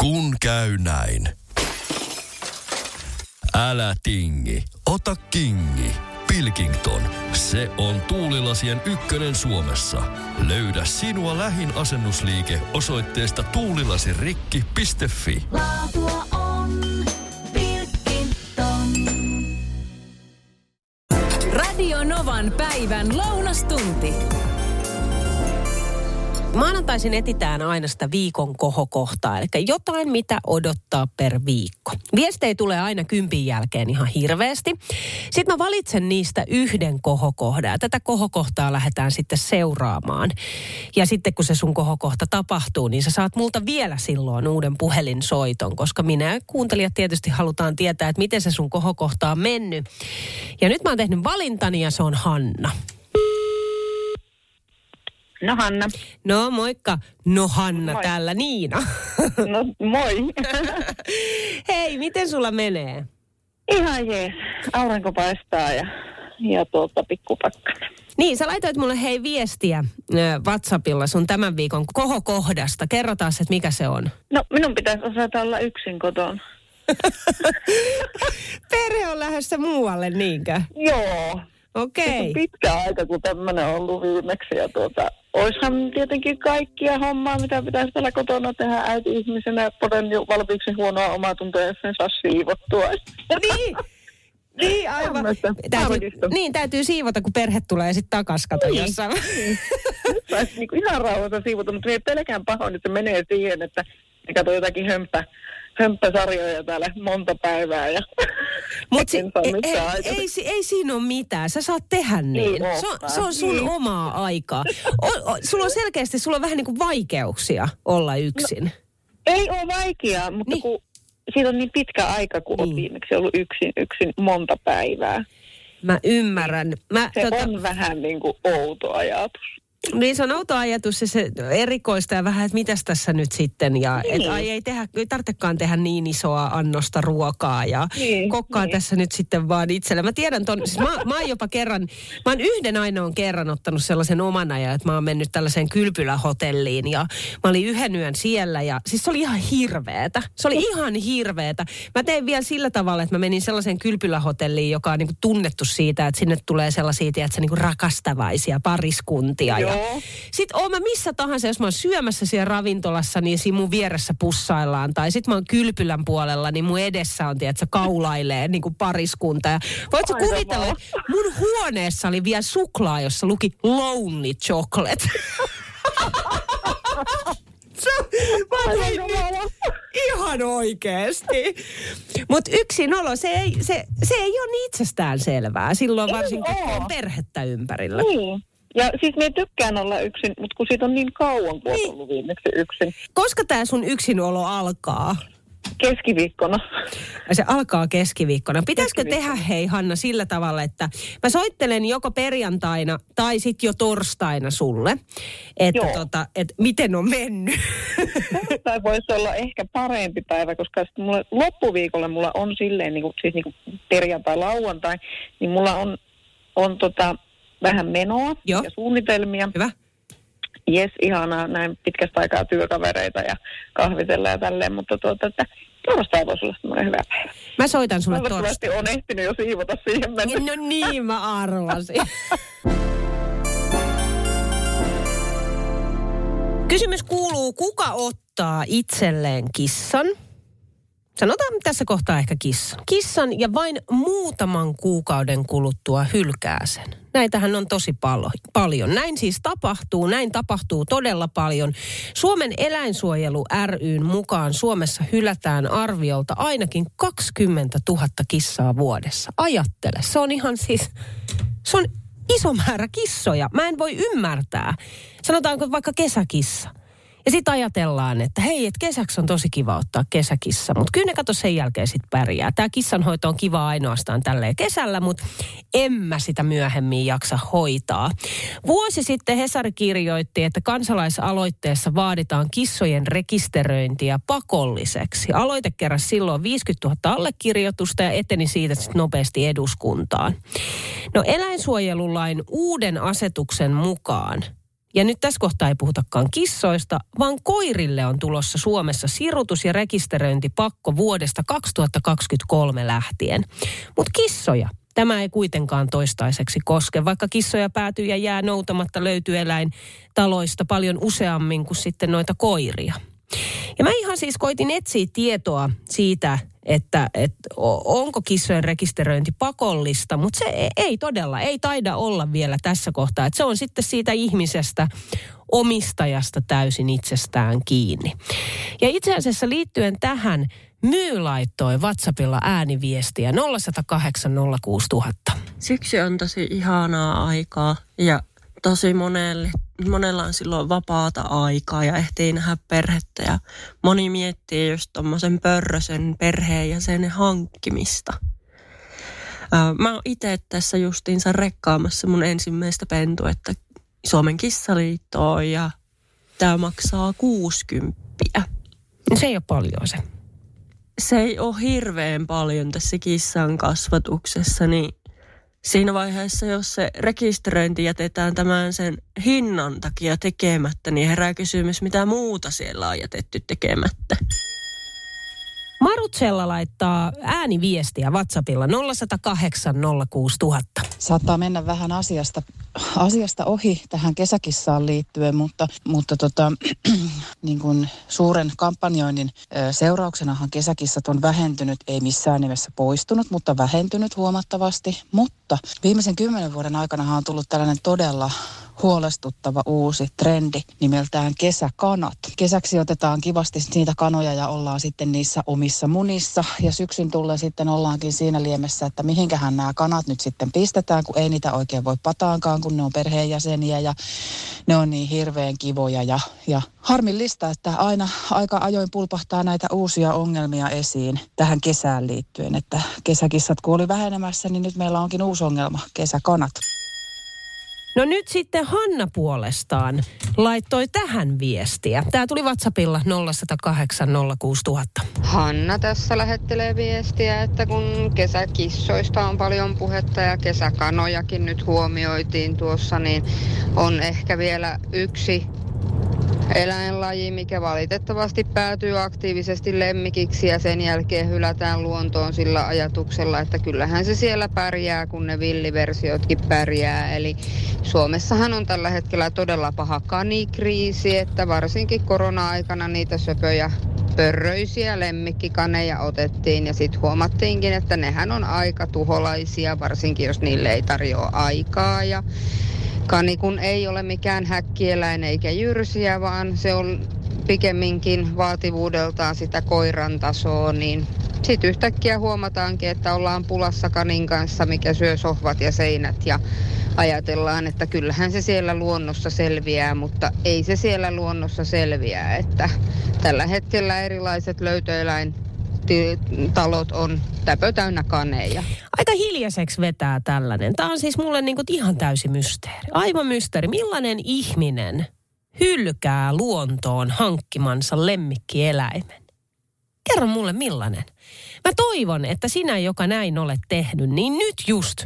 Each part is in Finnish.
Kun käy näin. Älä tingi, ota kingi. Pilkington, se on tuulilasien ykkönen Suomessa. Löydä sinua lähin asennusliike osoitteesta tuulilasirikki.fi. Laatua on Pilkington. Radio Novan päivän lounastunti. Maanantaisin etitään aina sitä viikon kohokohtaa, eli jotain, mitä odottaa per viikko. Viestejä tulee aina kympin jälkeen ihan hirveästi. Sitten mä valitsen niistä yhden kohokohdan, ja tätä kohokohtaa lähdetään sitten seuraamaan. Ja sitten kun se sun kohokohta tapahtuu, niin sä saat multa vielä silloin uuden puhelinsoiton, koska minä ja kuuntelijat tietysti halutaan tietää, että miten se sun kohokohta on mennyt. Ja nyt mä oon tehnyt valintani, ja se on Hanna. No Hanna. No moikka. No Hanna Moi. täällä, Niina. No moi. Hei, miten sulla menee? Ihan jees. Aurinko paistaa ja, ja tuota pikkupakkanen. Niin, sä laitoit mulle hei viestiä WhatsAppilla sun tämän viikon kohokohdasta. Kerrotaan, että mikä se on. No minun pitäisi osata olla yksin kotona. Perhe on lähdössä muualle, niinkö? Joo. Okei. Se on pitkä aika, kun tämmöinen on ollut viimeksi. Ja tuota, oishan tietenkin kaikkia hommaa, mitä pitäisi täällä kotona tehdä äiti-ihmisenä. Poden jo valmiiksi huonoa omaa tuntoa, jos sen saa siivottua. Niin, niin aivan. Täytyy, niin, täytyy siivota, kun perhe tulee sitten takas, kato Niin. jossain. Saisi niinku ihan rauhassa siivota, mutta minä pelkään pahoin, että se menee siihen, että ne katsoo jotakin hömppä, hömppäsarjoja täällä monta päivää. Ja Mutta si- en saa ei, ei, ei, ei siinä ole mitään. Sä saat tehdä niin. Niin, se, on, se on sun Niin. omaa aikaa. O, o, sulla on selkeästi sulla on vähän niin kuin vaikeuksia olla yksin. Ei ole vaikeaa, mutta Niin. kun siitä on niin pitkä aika, kun Niin. niin. viimeksi ollut yksin, yksin monta päivää. Mä ymmärrän. Mä, Se tota... on vähän niin kuin outo ajatus. Niin se on outo ajatus ja se erikoista ja vähän, että mitäs tässä nyt sitten. Ja Niin. et, ai ei, tehdä, ei tarvitsekaan tehdä niin isoa annosta ruokaa ja Niin, kokkaa niin. tässä nyt sitten vaan itselle. Mä tiedän ton, siis mä, mä oon jopa kerran, mä oon yhden ainoan kerran ottanut sellaisen oman ajan, että mä oon mennyt tällaiseen kylpylähotelliin ja mä olin yhden yön siellä ja siis se oli ihan hirveetä. Se oli ihan hirveetä. Mä tein vielä sillä tavalla, että mä menin sellaiseen kylpylähotelliin, joka on niinku tunnettu siitä, että sinne tulee sellaisia, tiedätkö, niinku rakastavaisia pariskuntia. Ja Joo. sitten oon mä missä tahansa, jos mä oon syömässä siellä ravintolassa, niin siinä mun vieressä pussaillaan. Tai sitten mä oon kylpylän puolella, niin mun edessä on, tiedätkö, kaulailee niin kuin pariskunta. Ja voitko Aivan kuvitella, vaan. että mun huoneessa oli vielä suklaa, jossa luki Lonely Chocolate. Se, mä ihan oikeesti. Mutta yksinolo, se ei, se, se ei ole niin itsestään selvää. Silloin varsinkin, kun on perhettä ympärillä. Niin. Ja siis me tykkään olla yksin, mutta kun siitä on niin kauan, kun Niin. ollut viimeksi yksin. Koska tämä sun yksinolo alkaa? Keskiviikkona. Ja se alkaa keskiviikkona. Pitäisikö Keskiviikkona. tehdä, hei Hanna, sillä tavalla, että mä soittelen joko perjantaina tai sitten jo torstaina sulle, että tota, et miten on mennyt. Tai voisi olla ehkä parempi päivä, koska sitten mulla, loppuviikolla mulla on silleen, niin kuin, siis niin kuin perjantai, lauantai, niin mulla on, on tota, vähän menoa Joo. ja suunnitelmia. Hyvä. Jes, ihanaa näin pitkästä aikaa työkavereita ja kahvitella ja tälleen, mutta tuota, että torstai voisi olla semmoinen hyvä päivä. Mä soitan sulle Toivottavasti torstaina. on ehtinyt jo siivota siihen mennessä. No niin, mä arvasin. Kysymys kuuluu, kuka ottaa itselleen kissan? Sanotaan tässä kohtaa ehkä kissan. Kissan ja vain muutaman kuukauden kuluttua hylkää sen. Näitähän on tosi palo, paljon. Näin siis tapahtuu, näin tapahtuu todella paljon. Suomen eläinsuojelu ryn mukaan Suomessa hylätään arviolta ainakin 20 000 kissaa vuodessa. Ajattele, se on ihan siis, se on iso määrä kissoja. Mä en voi ymmärtää. Sanotaanko vaikka kesäkissa. Ja sitten ajatellaan, että hei, että kesäksi on tosi kiva ottaa kesäkissa, mutta kyllä ne kato sen jälkeen sitten pärjää. Tämä kissanhoito on kiva ainoastaan tälleen kesällä, mutta en mä sitä myöhemmin jaksa hoitaa. Vuosi sitten Hesari kirjoitti, että kansalaisaloitteessa vaaditaan kissojen rekisteröintiä pakolliseksi. Aloite keräsi silloin 50 000 allekirjoitusta ja eteni siitä sitten nopeasti eduskuntaan. No eläinsuojelulain uuden asetuksen mukaan Ja nyt tässä kohtaa ei puhutakaan kissoista, vaan koirille on tulossa Suomessa sirutus- ja rekisteröintipakko vuodesta 2023 lähtien. Mutta kissoja, Tämä ei kuitenkaan toistaiseksi koske, vaikka kissoja päätyy ja jää noutamatta löytyy eläin taloista paljon useammin kuin sitten noita koiria. Ja mä ihan siis koitin etsiä tietoa siitä, että, että onko kissojen rekisteröinti pakollista, mutta se e-, ei todella, ei taida olla vielä tässä kohtaa. Että se on sitten siitä ihmisestä, omistajasta täysin itsestään kiinni. Ja itse asiassa liittyen tähän, Myy laittoi WhatsAppilla ääniviestiä 0108 06000. Syksy on tosi ihanaa aikaa ja tosi monelle, monella on silloin vapaata aikaa ja ehtii nähdä perhettä ja moni miettii just tommosen pörrösen perheenjäsenen hankkimista. Mä oon itse tässä justiinsa rekkaamassa mun ensimmäistä pentuetta Suomen kissaliittoon ja tämä maksaa 60. Se ei ole paljon se. Se ei ole hirveän paljon tässä kissan kasvatuksessa, niin siinä vaiheessa, jos se rekisteröinti jätetään tämän sen hinnan takia tekemättä, niin herää kysymys, mitä muuta siellä on jätetty tekemättä. Marutsella laittaa ääniviestiä WhatsAppilla 0108 06000. Saattaa mennä vähän asiasta, asiasta ohi tähän kesäkissaan liittyen, mutta, mutta tota, niin kuin suuren kampanjoinnin seurauksenahan kesäkissat on vähentynyt, ei missään nimessä poistunut, mutta vähentynyt huomattavasti. Mutta viimeisen kymmenen vuoden aikana on tullut tällainen todella huolestuttava uusi trendi nimeltään kesäkanat. Kesäksi otetaan kivasti niitä kanoja ja ollaan sitten niissä omissa munissa ja syksyn tullen sitten ollaankin siinä liemessä, että mihinkähän nämä kanat nyt sitten pistetään, kun ei niitä oikein voi pataankaan, kun ne on perheenjäseniä ja ne on niin hirveän kivoja ja, ja harmillista, että aina aika ajoin pulpahtaa näitä uusia ongelmia esiin tähän kesään liittyen, että kesäkissat kun oli vähenemässä, niin nyt meillä onkin uusi ongelma, kesäkanat. No nyt sitten Hanna puolestaan laittoi tähän viestiä. Tämä tuli WhatsAppilla 0108 06000. Hanna tässä lähettelee viestiä, että kun kesäkissoista on paljon puhetta ja kesäkanojakin nyt huomioitiin tuossa, niin on ehkä vielä yksi eläinlaji, mikä valitettavasti päätyy aktiivisesti lemmikiksi ja sen jälkeen hylätään luontoon sillä ajatuksella, että kyllähän se siellä pärjää, kun ne villiversiotkin pärjää. Eli Suomessahan on tällä hetkellä todella paha kanikriisi, että varsinkin korona-aikana niitä söpöjä pörröisiä lemmikkikaneja otettiin. Ja sitten huomattiinkin, että nehän on aika tuholaisia, varsinkin jos niille ei tarjoa aikaa. Ja Kani kun ei ole mikään häkkieläin eikä jyrsiä, vaan se on pikemminkin vaativuudeltaan sitä koiran tasoa, niin sitten yhtäkkiä huomataankin, että ollaan pulassa kanin kanssa, mikä syö sohvat ja seinät ja ajatellaan, että kyllähän se siellä luonnossa selviää, mutta ei se siellä luonnossa selviää, että tällä hetkellä erilaiset löytöeläin talot on täpö täynnä kaneja. Aika hiljaiseksi vetää tällainen. Tämä on siis mulle niin kuin ihan täysi mysteeri. Aivan mysteeri. Millainen ihminen hylkää luontoon hankkimansa lemmikkieläimen? Kerro mulle millainen. Mä toivon, että sinä, joka näin olet tehnyt, niin nyt just,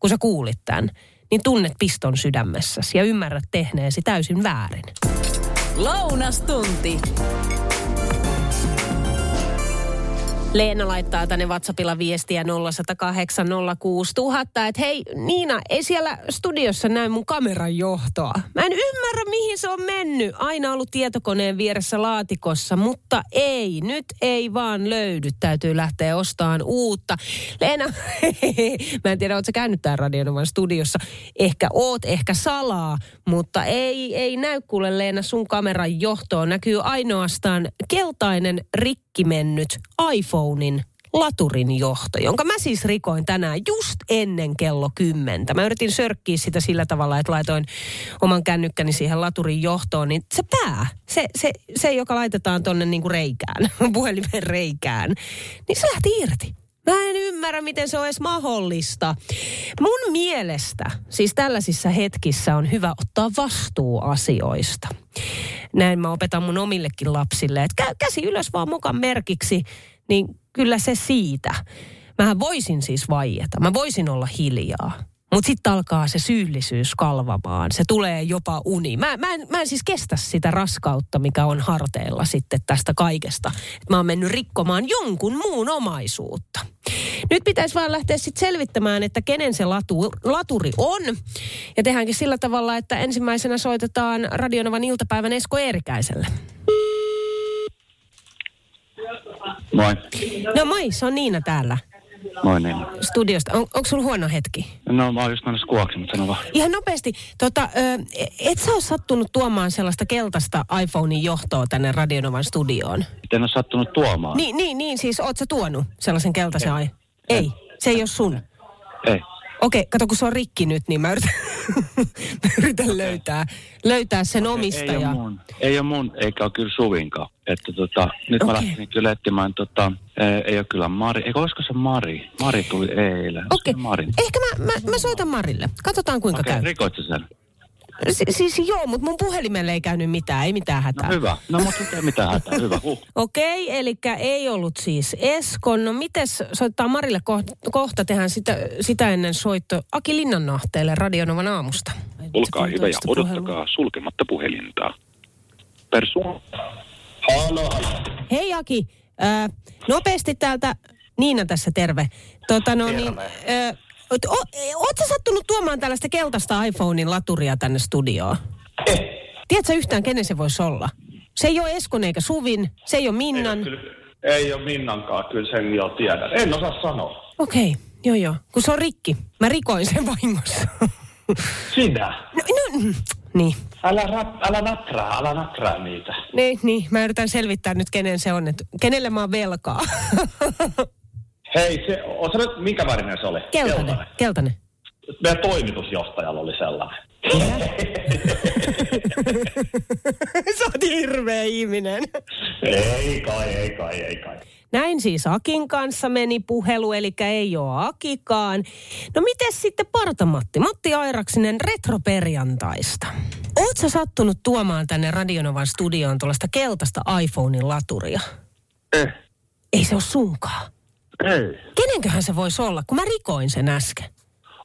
kun sä kuulit tämän, niin tunnet piston sydämessäsi ja ymmärrät tehneesi täysin väärin. Lounastunti. Leena laittaa tänne WhatsAppilla viestiä 0108 06000, että hei Niina, ei siellä studiossa näy mun kameran johtoa. Mä en ymmärrä, mihin se on mennyt. Aina ollut tietokoneen vieressä laatikossa, mutta ei, nyt ei vaan löydy. Täytyy lähteä ostamaan uutta. Leena, mä en tiedä, ootko käynyt täällä Radionovan studiossa. Ehkä oot, ehkä salaa, mutta ei, ei näy kuule Leena sun kameran johtoon. Näkyy ainoastaan keltainen rikki mennyt iPhonein laturin johto, jonka mä siis rikoin tänään just ennen kello kymmentä. Mä yritin sörkkiä sitä sillä tavalla, että laitoin oman kännykkäni siihen laturin johtoon, niin se pää, se, se, se joka laitetaan tonne niinku reikään, puhelimen reikään, niin se lähti irti. Mä en ymmärrä, miten se on edes mahdollista. Mun mielestä, siis tällaisissa hetkissä on hyvä ottaa vastuu asioista. Näin mä opetan mun omillekin lapsille, että käsi ylös vaan mukaan merkiksi, niin kyllä se siitä. Mähän voisin siis vaieta, mä voisin olla hiljaa. Mutta sitten alkaa se syyllisyys kalvamaan. Se tulee jopa uni. Mä, mä, en, mä en siis kestä sitä raskautta, mikä on harteilla sitten tästä kaikesta. Et mä oon mennyt rikkomaan jonkun muun omaisuutta. Nyt pitäisi vaan lähteä sitten selvittämään, että kenen se latu, laturi on. Ja tehdäänkin sillä tavalla, että ensimmäisenä soitetaan Radionovan iltapäivän Esko Eerikäiselle. Moi. No moi, se on Niina täällä Moi niin. studiosta. On, onko sulla huono hetki? No mä oon just menossa kuoksi, mutta sano vaan. Ihan nopeasti. Tota, et sä ole sattunut tuomaan sellaista keltaista iPhonein johtoa tänne Radionovan studioon? En ole sattunut tuomaan. Niin, niin, niin siis oot sä tuonut sellaisen keltaisen ai? Ei, se ei ole sun. Ei. Okei, kato kun se on rikki nyt, niin mä yritän, mä yritän löytää, löytää sen Ei ole omistajan. mun. Ei ole mun, eikä ole kyllä Suvinkaan. Että tota, nyt mä Okei. lähtin kyllä etsimään, tota, ää, ei ole kyllä Mari. Eikö olisiko se Mari? Mari tuli eilen. Okei, Mari? ehkä mä, mä, mä soitan Marille. Katsotaan kuinka Okei, käy. sä sen? Si- siis joo, mutta mun puhelimelle ei käynyt mitään, ei mitään No hätää. hyvä. No mutta ei mitään hätää. Hyvä. Huh. Okei, eli ei ollut siis Eskon. No mites, soittaa Marille kohta, kohta tehdään sitä, sitä ennen soitto Aki Linnannahteelle Radionovan aamusta. Olkaa hyvä ja Toista puhelua. odottakaa sulkematta puhelinta. Persu. Hei Aki, äh, nopeasti täältä, Niina tässä terve. Tota no niin, äh, oot, o, oot sä sattunut tuomaan tällaista keltaista iPhonein laturia tänne studioon? Tiedätkö yhtään, kenen se voisi olla? Se ei ole Eskon eikä Suvin, se ei ole Minnan. Ei ole Minnankaan, kyllä sen jo tiedän. En osaa sanoa. Okei, joo joo, kun se on rikki. Mä rikoin sen vahingossa. Sinä. No, no, mm, niin. Älä, rap, älä natraa, älä natraa niitä. Niin, niin, mä yritän selvittää nyt, kenen se on, että kenelle mä oon velkaa. Hei, se, nyt, minkä värinen se oli? Keltainen, keltainen. Meidän toimitusjohtajalla oli sellainen. Sä oot hirveä ihminen. Ei kai, ei kai, ei kai. Näin siis Akin kanssa meni puhelu, eli ei ole Akikaan. No miten sitten Parta-Matti? Matti Airaksinen retroperjantaista. Oot sä sattunut tuomaan tänne Radionovan studioon tuollaista keltaista iPhonein laturia? Eh. Ei se ole sunkaan. Ei. Kenenköhän se voisi olla, kun mä rikoin sen äsken?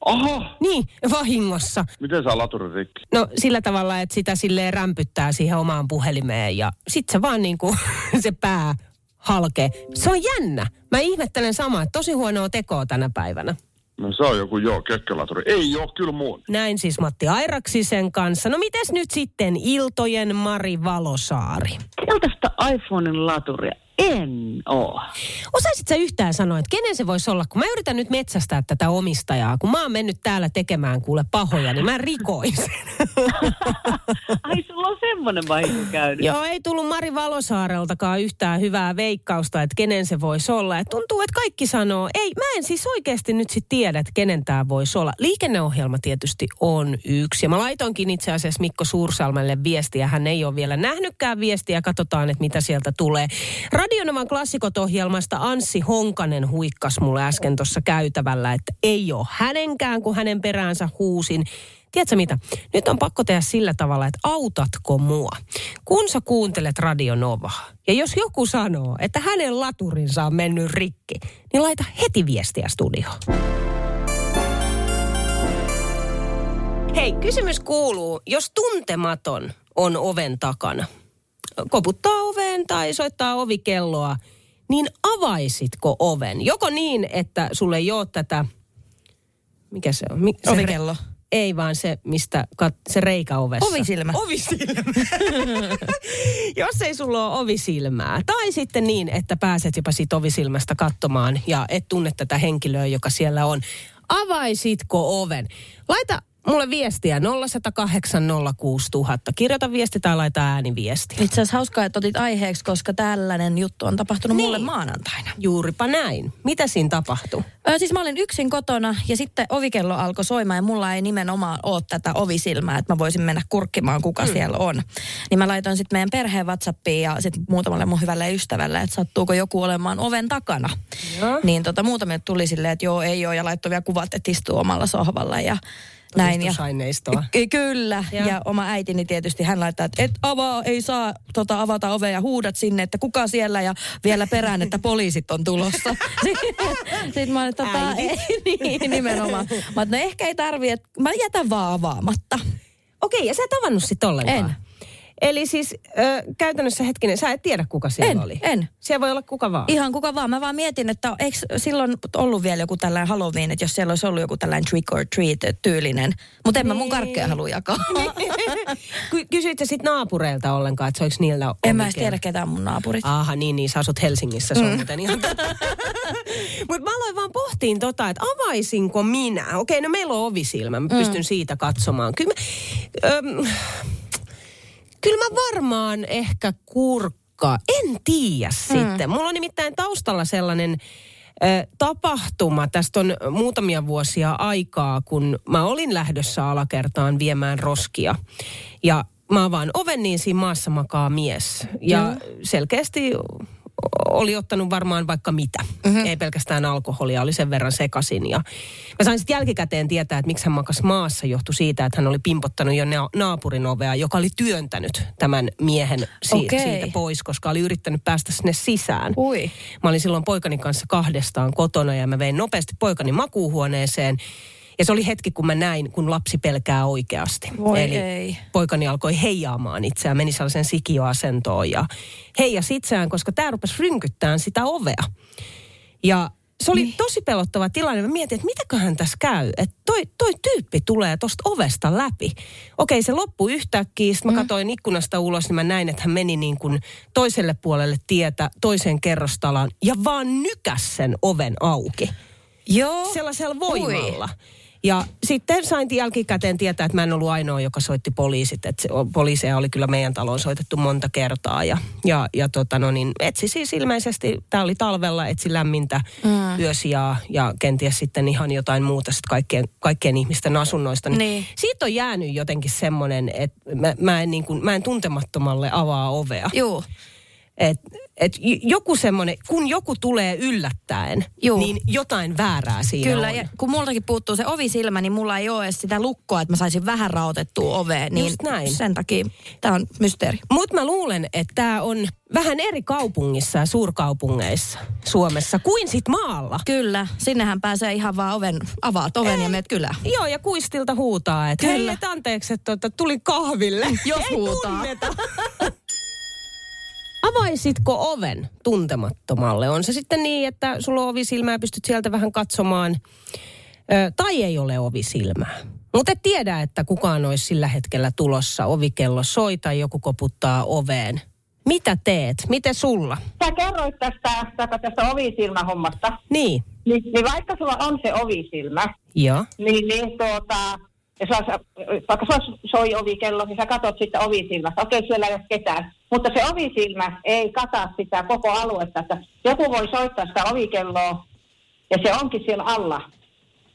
Aha, Niin, vahingossa. miten saa laturin rikki? No sillä tavalla, että sitä silleen rämpyttää siihen omaan puhelimeen ja sit se vaan niinku se pää halkee. Se on jännä. Mä ihmettelen samaa, että tosi huonoa tekoa tänä päivänä. No se on joku joo, kekkelaturi. Ei oo kyllä mun. Näin siis Matti Airaksisen kanssa. No mites nyt sitten Iltojen Mari Valosaari? Keltaista iPhonein laturia en oo. Osaisit sä yhtään sanoa, että kenen se voisi olla? Kun mä yritän nyt metsästää tätä omistajaa, kun mä oon mennyt täällä tekemään kuule pahoja, niin mä rikoin sen. Ai sulla on semmoinen vahinko käynyt. Joo, ei tullut Mari Valosaareltakaan yhtään hyvää veikkausta, että kenen se voisi olla. Et tuntuu, että kaikki sanoo, ei, mä en siis oikeasti nyt sit tiedä, että kenen tämä voisi olla. Liikenneohjelma tietysti on yksi. Ja mä laitoinkin itse asiassa Mikko Suursalmelle viestiä. Hän ei ole vielä nähnytkään viestiä. Katsotaan, että mitä sieltä tulee. Radionovan klassikot-ohjelmasta Anssi Honkanen huikkas mulle äsken tuossa käytävällä, että ei ole hänenkään, kun hänen peräänsä huusin. Tiedätkö mitä? Nyt on pakko tehdä sillä tavalla, että autatko mua? Kun sä kuuntelet Radio Novaa, ja jos joku sanoo, että hänen laturinsa on mennyt rikki, niin laita heti viestiä studioon. Hei, kysymys kuuluu, jos tuntematon on oven takana, koputtaa oveen tai soittaa ovikelloa, niin avaisitko oven? Joko niin, että sulle ei ole tätä, mikä se on? Mi- se Ovikello. Re- ei vaan se, mistä kat- se reikä ovessa. Ovisilmä. Ovisilmä. Jos ei sulla ole ovisilmää. Tai sitten niin, että pääset jopa siitä ovisilmästä katsomaan ja et tunne tätä henkilöä, joka siellä on. Avaisitko oven? Laita mulle viestiä 0108 06000. Kirjoita viesti tai laita ääniviesti. Itse asiassa hauskaa, että otit aiheeksi, koska tällainen juttu on tapahtunut niin. mulle maanantaina. Juuripa näin. Mitä siinä tapahtui? Ö, siis mä olin yksin kotona ja sitten ovikello alkoi soimaan ja mulla ei nimenomaan ole tätä ovisilmää, että mä voisin mennä kurkkimaan, kuka mm. siellä on. Niin mä laitoin sitten meidän perheen Whatsappiin ja sitten muutamalle mun hyvälle ystävälle, että sattuuko joku olemaan oven takana. Joo. Niin tota, muutamia tuli silleen, että joo, ei ole ja laittoi vielä kuvat, että istuu omalla sohvalla ja Näin, ja-. Ky- Kyllä, Ja. ja. ja oma äitini tietysti, hän laittaa, että et avaa, ei saa tota, avata ovea ja huudat sinne, että kuka siellä ja vielä perään, että poliisit on tulossa. Sitten mä olin, tota, ei, niin, nimenomaan. Mä olin, no ehkä ei tarvi, että mä jätän vaan avaamatta. Okei, ja sä et avannut sit ollenkaan? En. Eli siis ö, käytännössä hetkinen, sä et tiedä kuka siellä En, oli? en. Siellä voi olla kuka vaan. Ihan kuka vaan. Mä vaan mietin, että eikö silloin ollut vielä joku tällainen Halloween, että jos siellä olisi ollut joku tällainen trick or treat tyylinen. Mutta en mä mun karkkeja halua jakaa. Ky- Kysyit sä sit naapureilta ollenkaan, että se olisi niillä en mä edes tiedä ketään mun naapurit. Aha, niin, niin, sä asut Helsingissä, se on Mm. muuten ihan Mutta mä aloin vaan pohtiin tota, että avaisinko minä? Okei, no meillä on ovisilmä, mä Mm. pystyn siitä katsomaan. Kyllä mä, öm, kyllä mä varmaan ehkä kurkka, en tiedä Mm. sitten. Mulla on nimittäin taustalla sellainen tapahtuma. Tästä on muutamia vuosia aikaa, kun mä olin lähdössä alakertaan viemään roskia. Ja mä avaan oven, niin siinä maassa makaa mies. Ja Joo. selkeästi oli ottanut varmaan vaikka mitä. Mm-hmm. Ei pelkästään alkoholia, oli sen verran sekasin. Ja mä sain sitten jälkikäteen tietää, että miksi hän makas maassa johtui siitä, että hän oli pimpottanut jo na- naapurin ovea, joka oli työntänyt tämän miehen si- Okei. siitä pois, koska oli yrittänyt päästä sinne sisään. Ui. Mä olin silloin poikani kanssa kahdestaan kotona ja mä vein nopeasti poikani makuuhuoneeseen. Ja se oli hetki, kun mä näin, kun lapsi pelkää oikeasti. Voi Eli ei. poikani alkoi heijaamaan itseään, meni sellaisen sikioasentoon ja heijas itseään, koska tämä rupesi rynkyttämään sitä ovea. Ja se oli niin. tosi pelottava tilanne. Mä mietin, että mitäköhän tässä käy. Että toi, toi tyyppi tulee tosta ovesta läpi. Okei, se loppui yhtäkkiä. Sitten mä katsoin ikkunasta ulos, niin mä näin, että hän meni niin kuin toiselle puolelle tietä, toiseen kerrostalaan ja vaan nykäs sen oven auki. Joo. Sellaisella voimalla. Ja sitten sain jälkikäteen tietää, että mä en ollut ainoa, joka soitti poliisit. Että se, poliiseja oli kyllä meidän taloon soitettu monta kertaa. Ja, ja, ja tota no niin, etsi siis ilmeisesti, tämä oli talvella, etsi lämmintä mm. yösijaa ja kenties sitten ihan jotain muuta sit kaikkien, kaikkien ihmisten asunnoista. Niin Niin. Siitä on jäänyt jotenkin semmoinen, että mä, mä, en niin kuin, mä en tuntemattomalle avaa ovea. Juu. Et, et joku semmoinen, kun joku tulee yllättäen, Juu. niin jotain väärää siinä Kyllä, on. ja kun multakin puuttuu se ovisilmä, niin mulla ei ole edes sitä lukkoa, että mä saisin vähän rautettua oveen. Niin Just näin. Sen takia tämä on mysteeri. Mutta mä luulen, että tämä on vähän eri kaupungissa ja suurkaupungeissa Suomessa kuin sit maalla. Kyllä, sinnehän pääsee ihan vaan oven, avaat oven ja meet kylään. Joo, ja kuistilta huutaa, että hei, Kyllä. et anteeksi, että tuli kahville. Jos Ei huutaa. Avaisitko oven tuntemattomalle? On se sitten niin, että sulla on ovisilmää ja pystyt sieltä vähän katsomaan, ö, tai ei ole ovisilmää. Mutta et tiedä, että kukaan olisi sillä hetkellä tulossa, ovikello soi tai joku koputtaa oveen. Mitä teet? Miten sulla? Sä kerroit tästä, tästä, tästä ovisilmähommasta. Niin, Niin, niin vaikka sulla on se ovisilmä, joo. niin, niin tuota, ja sulla, vaikka sulla soi ovikello, niin sä katsot sitten ovisilmästä. Okei, siellä ei ole ketään. Mutta se ovisilmä ei kata sitä koko aluetta. Että joku voi soittaa sitä ovikelloa, ja se onkin siellä alla.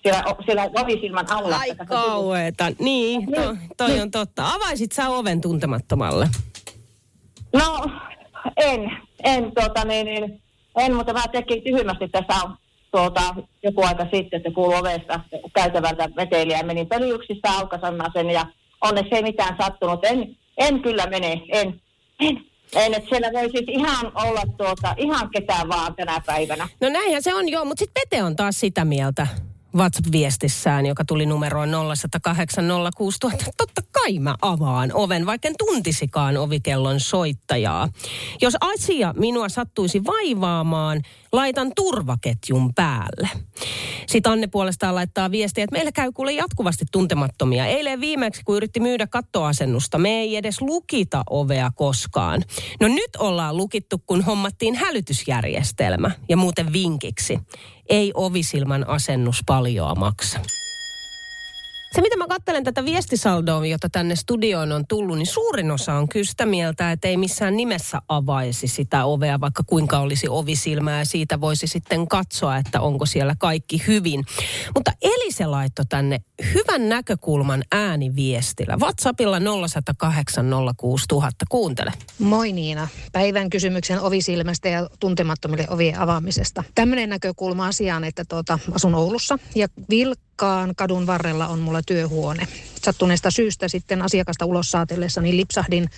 Siellä, siellä ovisilmän alla. Ai kauheeta. Niin, to, toi on totta. Avaisit sä oven tuntemattomalle? No, en. En, tuota, niin, niin, en mutta mä tekin tyhmästi tässä tuota, joku aika sitten, että kuului ovesta käytävältä veteliä ja menin pölyyksistä aukasamaan sen ja onneksi ei mitään sattunut. En, en kyllä mene, en. En. En, että siellä voi siis ihan olla tuota, ihan ketään vaan tänä päivänä. No näinhän se on joo, mutta sitten Pete on taas sitä mieltä WhatsApp-viestissään, joka tuli numeroon 0806000. Totta kai mä avaan oven, vaikka en tuntisikaan ovikellon soittajaa. Jos asia minua sattuisi vaivaamaan, laitan turvaketjun päälle. Sitten Anne puolestaan laittaa viestiä, että meillä käy kuule jatkuvasti tuntemattomia. Eilen viimeksi, kun yritti myydä kattoasennusta, me ei edes lukita ovea koskaan. No nyt ollaan lukittu, kun hommattiin hälytysjärjestelmä. Ja muuten vinkiksi, ei ovisilman asennus paljoa maksa. Se, mitä mä katselen tätä viestisaldoa, jota tänne studioon on tullut, niin suurin osa on kyllä sitä mieltä, että ei missään nimessä avaisi sitä ovea, vaikka kuinka olisi ovisilmää ja siitä voisi sitten katsoa, että onko siellä kaikki hyvin. Mutta Elise laittoi tänne hyvän näkökulman ääniviestillä. WhatsAppilla 0108 06000. Kuuntele. Moi Niina. Päivän kysymyksen ovisilmästä ja tuntemattomille ovien avaamisesta. Tämmöinen näkökulma asiaan, että tuota, asun Oulussa ja vilkka aikaan kadun varrella on mulla työhuone. Sattuneesta syystä sitten asiakasta ulos saatellessa niin lipsahdin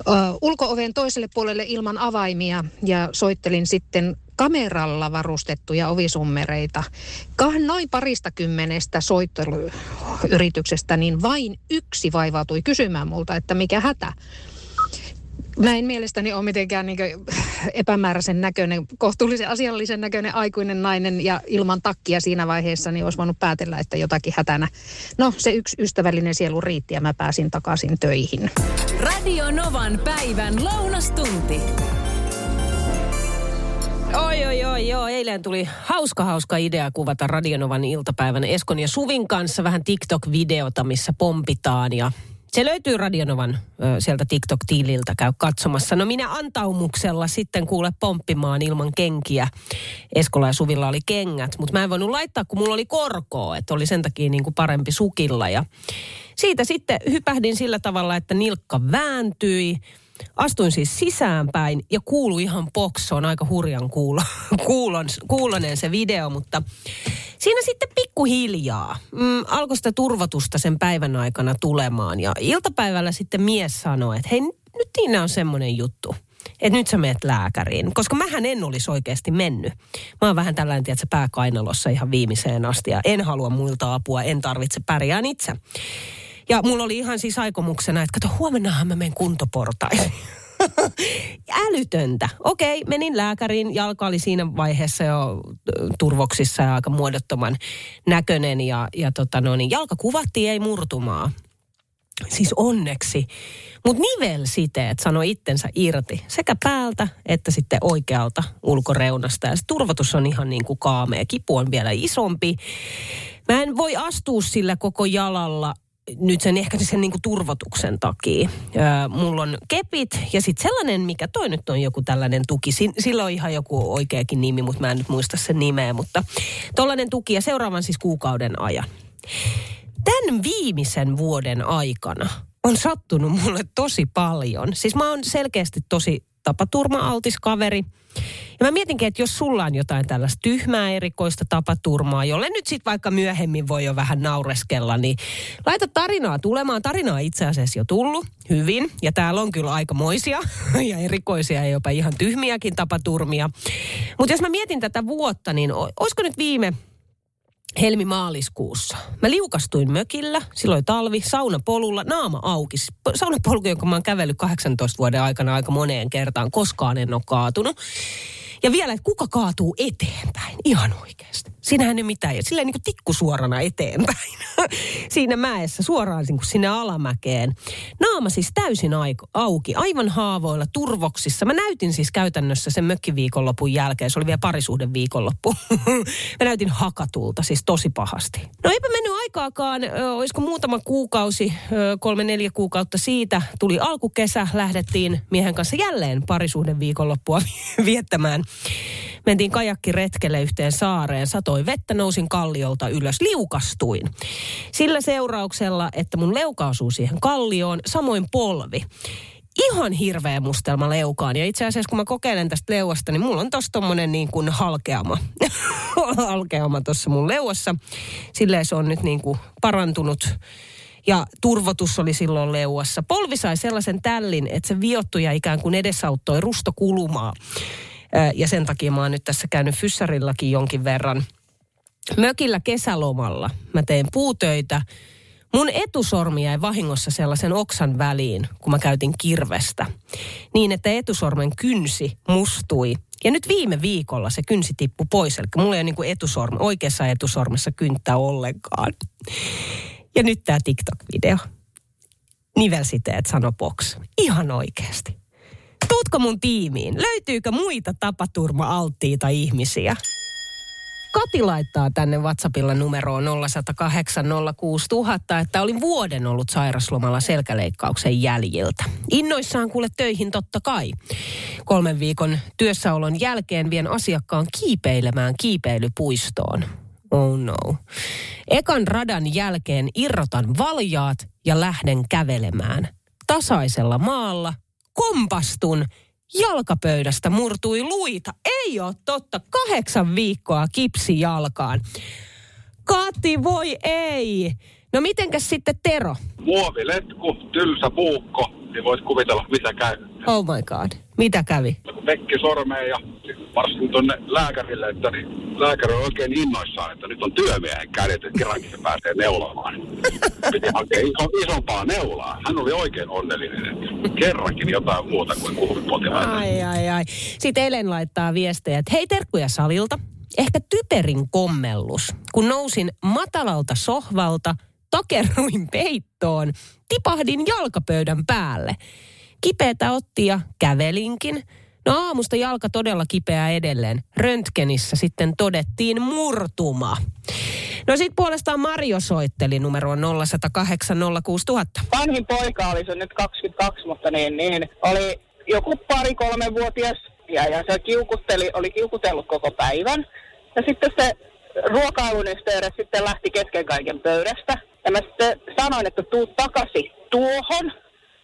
ö, ulkooven toiselle puolelle ilman avaimia ja soittelin sitten kameralla varustettuja ovisummereita. Kah noin parista kymmenestä soitteluyrityksestä, niin vain yksi vaivautui kysymään multa, että mikä hätä. Mä en mielestäni ole mitenkään niin epämääräisen näköinen, kohtuullisen asiallisen näköinen aikuinen nainen ja ilman takkia siinä vaiheessa, niin olisi voinut päätellä, että jotakin hätänä. No, se yksi ystävällinen sielu riitti ja mä pääsin takaisin töihin. Radio Novan päivän lounastunti. Oi, oi, oi, joo. Eilen tuli hauska, hauska idea kuvata Radionovan iltapäivän Eskon ja Suvin kanssa vähän TikTok-videota, missä pompitaan ja se löytyy Radionovan ö, sieltä TikTok-tiililtä, käy katsomassa. No minä antaumuksella sitten kuule pomppimaan ilman kenkiä. Eskola ja Suvilla oli kengät, mutta mä en voinut laittaa, kun mulla oli korkoa, että oli sen takia niin kuin parempi sukilla. Ja siitä sitten hypähdin sillä tavalla, että nilkka vääntyi. Astuin siis sisäänpäin ja kuului ihan poksoon, aika hurjan kuulo, kuulon, kuulonen se video, mutta siinä sitten pikkuhiljaa mm, alkoi sitä turvatusta sen päivän aikana tulemaan. Ja iltapäivällä sitten mies sanoi, että hei nyt Tiina on semmoinen juttu, että nyt sä meet lääkäriin. Koska mähän en olisi oikeasti mennyt. Mä oon vähän tällainen, tiedätkö, pääkainalossa ihan viimeiseen asti ja en halua muilta apua, en tarvitse pärjään itse. Ja mulla oli ihan siis aikomuksena, että kato, huomennahan mä menen kuntoportaisiin. Älytöntä. Okei, menin lääkäriin. Jalka oli siinä vaiheessa jo turvoksissa ja aika muodottoman näköinen. Ja, ja tota no, niin jalka kuvattiin, ei murtumaa. Siis onneksi. Mutta nivelsiteet sanoi itsensä irti sekä päältä että sitten oikealta ulkoreunasta. Ja se turvatus on ihan niin kuin kaamea. Kipu on vielä isompi. Mä en voi astua sillä koko jalalla nyt sen ehkä sen niin kuin turvotuksen takia. Öö, mulla on kepit ja sitten sellainen, mikä toi nyt on joku tällainen tuki. Sillä on ihan joku oikeakin nimi, mutta mä en nyt muista sen nimeä. Mutta tollainen tuki ja seuraavan siis kuukauden ajan. Tämän viimeisen vuoden aikana on sattunut mulle tosi paljon. Siis mä oon selkeästi tosi tapaturma-altis kaveri. Ja mä mietinkin, että jos sulla on jotain tällaista tyhmää erikoista tapaturmaa, jolle nyt sitten vaikka myöhemmin voi jo vähän naureskella, niin laita tarinaa tulemaan. Tarinaa itse asiassa jo tullut hyvin. Ja täällä on kyllä aikamoisia ja erikoisia ja jopa ihan tyhmiäkin tapaturmia. Mutta jos mä mietin tätä vuotta, niin olisiko nyt viime helmi-maaliskuussa. Mä liukastuin mökillä, silloin talvi, saunapolulla, naama auki. Saunapolku, jonka mä oon kävellyt 18 vuoden aikana aika moneen kertaan, koskaan en ole kaatunut. Ja vielä, että kuka kaatuu eteenpäin, ihan oikeasti. Siinähän ei mitään, ja silleen niin tikku suorana eteenpäin. Siinä mäessä, suoraan niin kuin sinne alamäkeen. Naama siis täysin auki, aivan haavoilla, turvoksissa. Mä näytin siis käytännössä sen mökkiviikonlopun jälkeen, se oli vielä parisuhden viikonloppu. Mä näytin hakatulta, siis tosi pahasti. No eipä mennyt aikaakaan, olisiko muutama kuukausi, kolme neljä kuukautta siitä. Tuli alkukesä, lähdettiin miehen kanssa jälleen parisuhden viikonloppua viettämään mentiin kajakkiretkelle yhteen saareen, satoi vettä, nousin kalliolta ylös, liukastuin. Sillä seurauksella, että mun leuka osuu siihen kallioon, samoin polvi ihan hirveä mustelma leukaan. Ja itse asiassa kun mä kokeilen tästä leuasta, niin mulla on tossa tommonen niin kuin halkeama. halkeama tuossa mun leuassa. Silleen se on nyt niin kuin parantunut. Ja turvotus oli silloin leuassa. Polvi sai sellaisen tällin, että se viottuja ikään kuin edesauttoi rustokulumaa. Ja sen takia mä oon nyt tässä käynyt Fyssarillakin jonkin verran. Mökillä kesälomalla mä teen puutöitä. Mun etusormi jäi vahingossa sellaisen oksan väliin, kun mä käytin kirvestä. Niin, että etusormen kynsi mustui. Ja nyt viime viikolla se kynsi tippui pois. Eli mulla ei ole niin etusormi, oikeassa etusormessa kynttää ollenkaan. Ja nyt tämä TikTok-video. Nivelsiteet sano box. Ihan oikeasti. Tuutko mun tiimiin? Löytyykö muita tapaturma-alttiita ihmisiä? Kati laittaa tänne WhatsAppilla numeroon 0108 06000, että olin vuoden ollut sairaslomalla selkäleikkauksen jäljiltä. Innoissaan kuule töihin totta kai. Kolmen viikon työssäolon jälkeen vien asiakkaan kiipeilemään kiipeilypuistoon. Oh no. Ekan radan jälkeen irrotan valjaat ja lähden kävelemään. Tasaisella maalla kompastun. Jalkapöydästä murtui luita. Ei ole totta. Kahdeksan viikkoa kipsi jalkaan. Kati, voi ei. No mitenkäs sitten Tero? Muoviletku, tylsä puukko, niin voit kuvitella mitä käy. Oh my god. Mitä kävi? Vekki sormeen ja sit varsin tuonne lääkärille, että niin lääkäri on oikein innoissaan, että nyt on työmiehen kädet, että kerrankin se pääsee neulamaan. Piti hakea iso, isompaa neulaa. Hän oli oikein onnellinen, että kerrankin jotain muuta kuin kuumipotilaita. Ai, ai, ai. Sitten Elen laittaa viestejä, että hei terkkuja salilta. Ehkä typerin kommellus, kun nousin matalalta sohvalta, takerruin peittoon, tipahdin jalkapöydän päälle. Kipeätä otti ja kävelinkin. No aamusta jalka todella kipeä edelleen. Röntgenissä sitten todettiin murtuma. No sit puolestaan Mario soitteli numeroon 0108 06000. Vanhin poika oli se nyt 22, mutta niin, niin oli joku pari-kolme vuotias ja, ja se kiukutteli, oli kiukutellut koko päivän. Ja sitten se ruokailun yhteydessä sitten lähti kesken kaiken pöydästä. Ja mä sitten sanoin, että tuu takaisin tuohon.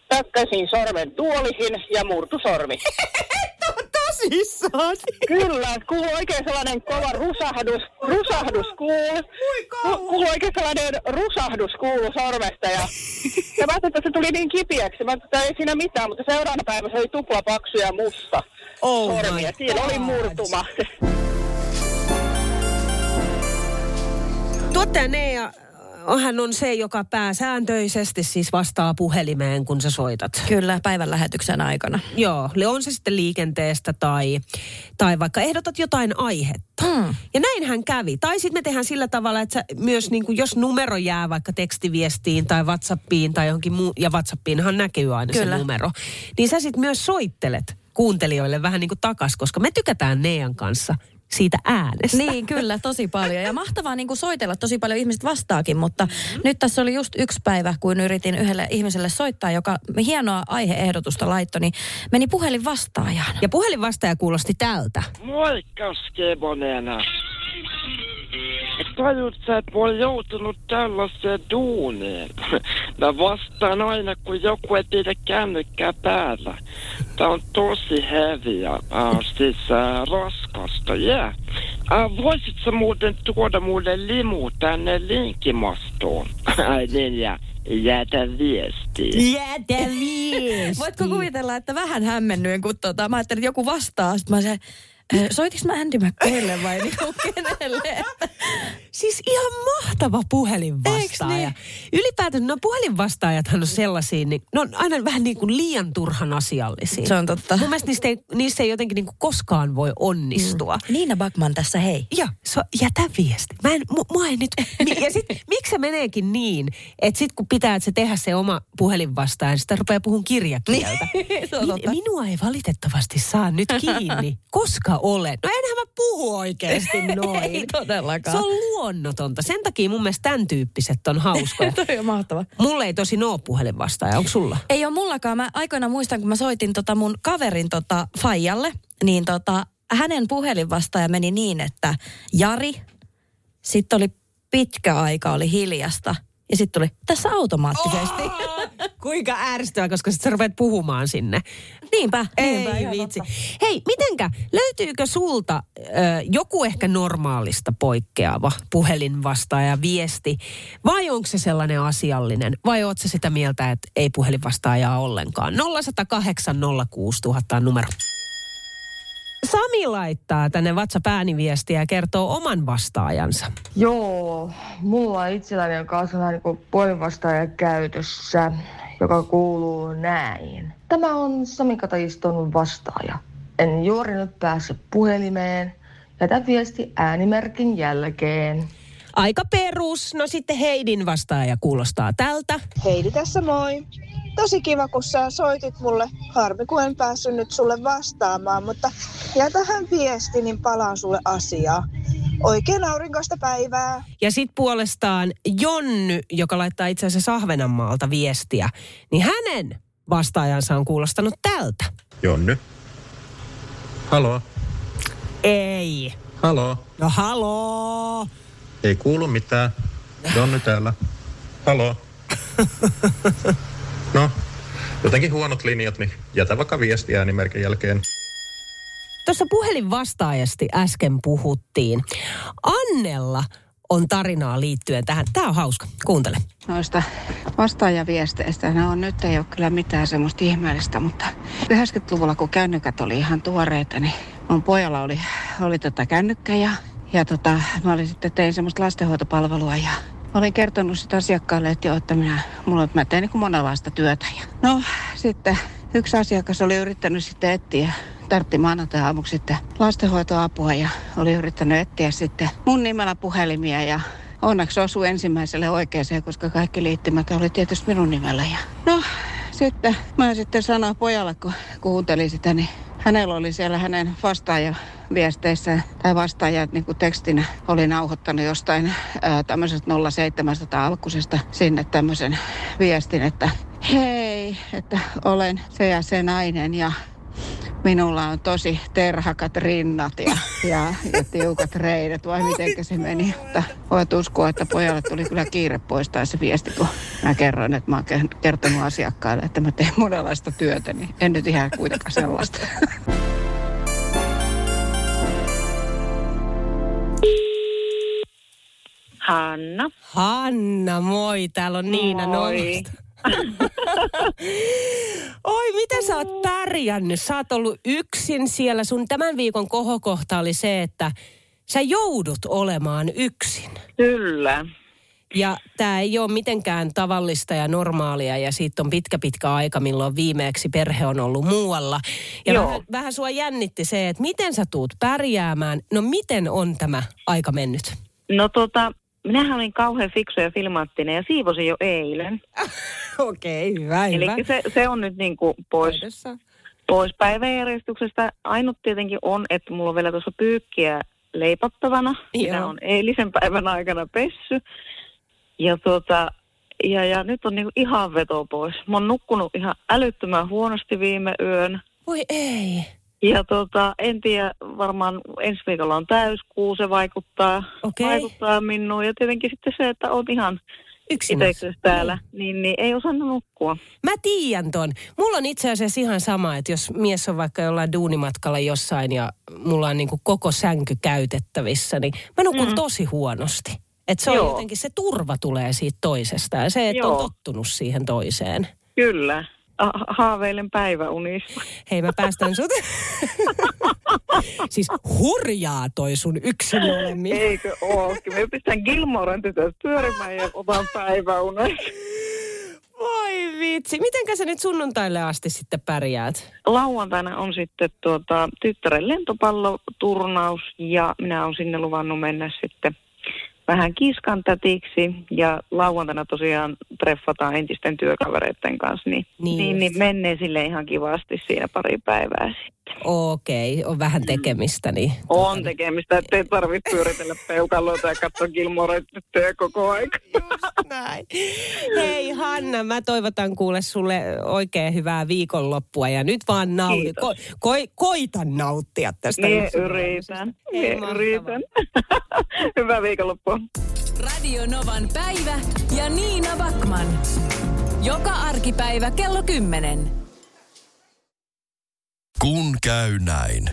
Tökkäsin sormen tuolihin ja murtu sormi. Tosissaan? Kyllä, kuului oikein sellainen kova rusahdus, rusahdus kuului. Kuului oikein sellainen rusahdus kuulu sormesta ja, ja mä ajattelin, että se tuli niin kipiäksi. Mä että ei siinä mitään, mutta seuraavana päivänä se oli tupla paksu ja musta Oh sormi ja siinä oli murtuma. Tuottaja Nea, hän on se, joka pääsääntöisesti siis vastaa puhelimeen, kun sä soitat. Kyllä, päivän lähetyksen aikana. Joo, on se sitten liikenteestä tai, tai vaikka ehdotat jotain aihetta. Mm. Ja näinhän kävi. Tai sitten me tehdään sillä tavalla, että sä myös niin kuin, jos numero jää vaikka tekstiviestiin tai Whatsappiin tai johonkin muu, ja Whatsappiinhan näkyy aina Kyllä. se numero, niin sä sitten myös soittelet kuuntelijoille vähän niin kuin takas, koska me tykätään Nean kanssa siitä äänestä. Niin, kyllä, tosi paljon. Ja mahtavaa niin kuin soitella, tosi paljon ihmiset vastaakin, mutta nyt tässä oli just yksi päivä, kun yritin yhdelle ihmiselle soittaa, joka hienoa aiheehdotusta laittoi, niin meni puhelin vastaajaan. Ja puhelin vastaaja kuulosti tältä. Moikka Skebonena. Tajut sä, että mä oon joutunut tällaiseen duuniin. Mä vastaan aina, kun joku ei pidä kännykkää päällä. Tää on tosi ja äh, siis äh, raskasta, yeah. Äh, voisit sä muuten tuoda mulle limu tänne linkimastoon? Ai niin, ja jätä viestiä. Jätä viesti. Voitko kuvitella, että vähän hämmennyin, kun tota, mä ajattelin, että joku vastaa, sitten mä se, soitiks mä Andy McCoylle vai niinku kenelle? Siis ihan mahtava puhelinvastaaja. Eiks Ylipäätään no puhelinvastaajathan on sellaisia, niin, ne on aina vähän niin kuin liian turhan asiallisia. Se on totta. Mun mielestä niistä ei, niissä ei jotenkin niin kuin koskaan voi onnistua. Mm. Niina Backman tässä, hei. Joo, so, jätä viesti. Mä en, mu, mua ei nyt, ja sit, miksi se meneekin niin, että sit kun pitää se tehdä se oma puhelinvastaaja, niin sitä rupeaa puhun kirjakieltä. Min, minua ei valitettavasti saa nyt kiinni, koska olen. No enhän mä puhu oikeasti noin. Ei todellakaan. Se on luonnotonta. Sen takia mun mielestä tämän tyyppiset on hauskoja. Toi on mahtava. Mulle ei tosi oo puhelinvastaaja. Onko sulla? Ei ole mullakaan. Mä aikoinaan muistan, kun mä soitin tota mun kaverin tota Fajalle, niin tota, hänen puhelinvastaaja meni niin, että Jari, sitten oli pitkä aika, oli hiljasta. Ja sitten tuli tässä automaattisesti. Oh, kuinka ärsyttävää, koska sitten sä rupeat puhumaan sinne. Niinpä, Ei niinpä, ihan vitsi. totta. Hei, mitenkä, löytyykö sulta ö, joku ehkä normaalista poikkeava puhelinvastaaja viesti? Vai onko se sellainen asiallinen? Vai oot se sitä mieltä, että ei puhelinvastaajaa ollenkaan? 0108 06000 on numero. Sami laittaa tänne WhatsApp-ääniviestiä ja kertoo oman vastaajansa. Joo, mulla itselläni on kanssa vähän niin puhelinvastaaja käytössä, joka kuuluu näin. Tämä on Sami Katajiston vastaaja. En juuri nyt pääse puhelimeen. Jätä viesti äänimerkin jälkeen. Aika perus. No sitten Heidin vastaaja kuulostaa tältä. Heidi tässä moi. Tosi kiva, kun sä soitit mulle. Harmi, kun en päässyt nyt sulle vastaamaan, mutta jätähän viesti, niin palaan sulle asiaa. Oikein aurinkoista päivää. Ja sitten puolestaan Jonny, joka laittaa itse asiassa Ahvenanmaalta viestiä, niin hänen vastaajansa on kuulostanut tältä. Jonny. Halo. Ei. Halo. No haloo. Ei kuulu mitään. Jonny täällä. Halo. No, jotenkin huonot linjat, niin jätä vaikka viesti äänimerkin jälkeen. Tuossa puhelin vastaajasti äsken puhuttiin. Annella on tarinaa liittyen tähän. Tämä on hauska. Kuuntele. Noista vastaajaviesteistä, no on nyt ei ole kyllä mitään semmoista ihmeellistä, mutta 90-luvulla kun kännykät oli ihan tuoreita, niin mun pojalla oli, oli tota kännykkä ja, ja tota, mä olin sitten tein semmoista lastenhoitopalvelua ja olin kertonut sitä asiakkaalle, että joo, että minä, mulla, mä teen niin monenlaista työtä. Ja no sitten yksi asiakas oli yrittänyt sitten etsiä tartti maanantai-aamuksi sitten lastenhoitoapua ja oli yrittänyt etsiä sitten mun nimellä puhelimia ja onneksi osui ensimmäiselle oikeeseen, koska kaikki liittymät oli tietysti minun nimellä. Ja no, sitten mä sitten sanoin pojalle, kun kuuntelin sitä, niin hänellä oli siellä hänen vastaajaviesteissä tai vastaajat niin kuin tekstinä. Oli nauhoittanut jostain ää, tämmöisestä 07 tai alkusesta sinne tämmöisen viestin, että hei, että olen se ja se nainen ja minulla on tosi terhakat rinnat ja, ja, ja tiukat reidet, vai miten se meni. Mutta voit uskoa, että pojalle tuli kyllä kiire poistaa se viesti, kun mä kerroin, että mä oon kertonut asiakkaille, että mä teen monenlaista työtä, niin en nyt ihan kuitenkaan sellaista. Hanna. Hanna, moi. Täällä on Niina Moi. Oi, miten sä oot pärjännyt? Sä oot ollut yksin siellä. Sun tämän viikon kohokohta oli se, että sä joudut olemaan yksin. Kyllä. Ja tämä ei ole mitenkään tavallista ja normaalia ja siitä on pitkä pitkä aika, milloin viimeeksi perhe on ollut muualla. Ja Joo. vähän, vähän sua jännitti se, että miten sä tuut pärjäämään. No miten on tämä aika mennyt? No tota, minähän olin kauhean fiksu ja filmaattinen ja siivosin jo eilen. Okei, okay, hyvä, Eli hyvä. se, se on nyt niin kuin pois, pois päiväjärjestyksestä. Ainut tietenkin on, että mulla on vielä tuossa pyykkiä leipattavana. Joo. on eilisen päivän aikana pessy. Ja, tuota, ja, ja nyt on niin ihan veto pois. Mä oon nukkunut ihan älyttömän huonosti viime yön. Voi ei. Ja tota, en tiedä, varmaan ensi viikolla on täyskuu, se vaikuttaa, Okei. vaikuttaa minuun. Ja tietenkin sitten se, että on ihan itseksesi täällä, niin, niin ei osannut nukkua. Mä tiedän ton. Mulla on itse asiassa ihan sama, että jos mies on vaikka jollain duunimatkalla jossain ja mulla on niinku koko sänky käytettävissä, niin mä nukun Mm. tosi huonosti. Että se on Joo. jotenkin, se turva tulee siitä toisesta ja se, että on Joo. tottunut siihen toiseen. Kyllä. Ha- haaveilen päiväunista. Hei, mä päästän sut. siis hurjaa toi sun yksin oleminen. Eikö ookin? Me pistän Gilmoren tytöt pyörimään ja otan päiväunen. Voi vitsi. Mitenkä sä nyt sunnuntaille asti sitten pärjäät? Lauantaina on sitten tuota, tyttären lentopalloturnaus ja minä olen sinne luvannut mennä sitten vähän kiskantätiksi ja lauantaina tosiaan treffataan entisten työkavereiden kanssa, niin, Niin niin, niin, menee sille ihan kivasti siinä pari päivää sitten. Okei, on vähän tekemistä, niin On tekemistä, ettei tarvitse pyöritellä peukaloita ja katsoa tyttöjä koko aika. näin. Hei Hanna, mä toivotan kuule sulle oikein hyvää viikonloppua ja nyt vaan nauti. Ko, ko, koitan nauttia tästä. Niin yritän, Hei, niin yritän. Hyvää viikonloppua. Radio Novan päivä ja Niina Backman. Joka arkipäivä kello 10. Kun käy näin.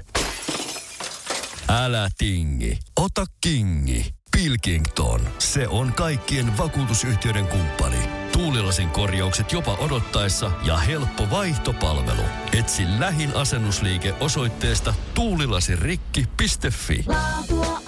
Älä tingi, ota kingi. Pilkington, se on kaikkien vakuutusyhtiöiden kumppani. Tuulilasin korjaukset jopa odottaessa ja helppo vaihtopalvelu. Etsi lähin asennusliike osoitteesta tuulilasirikki.fi. Laatua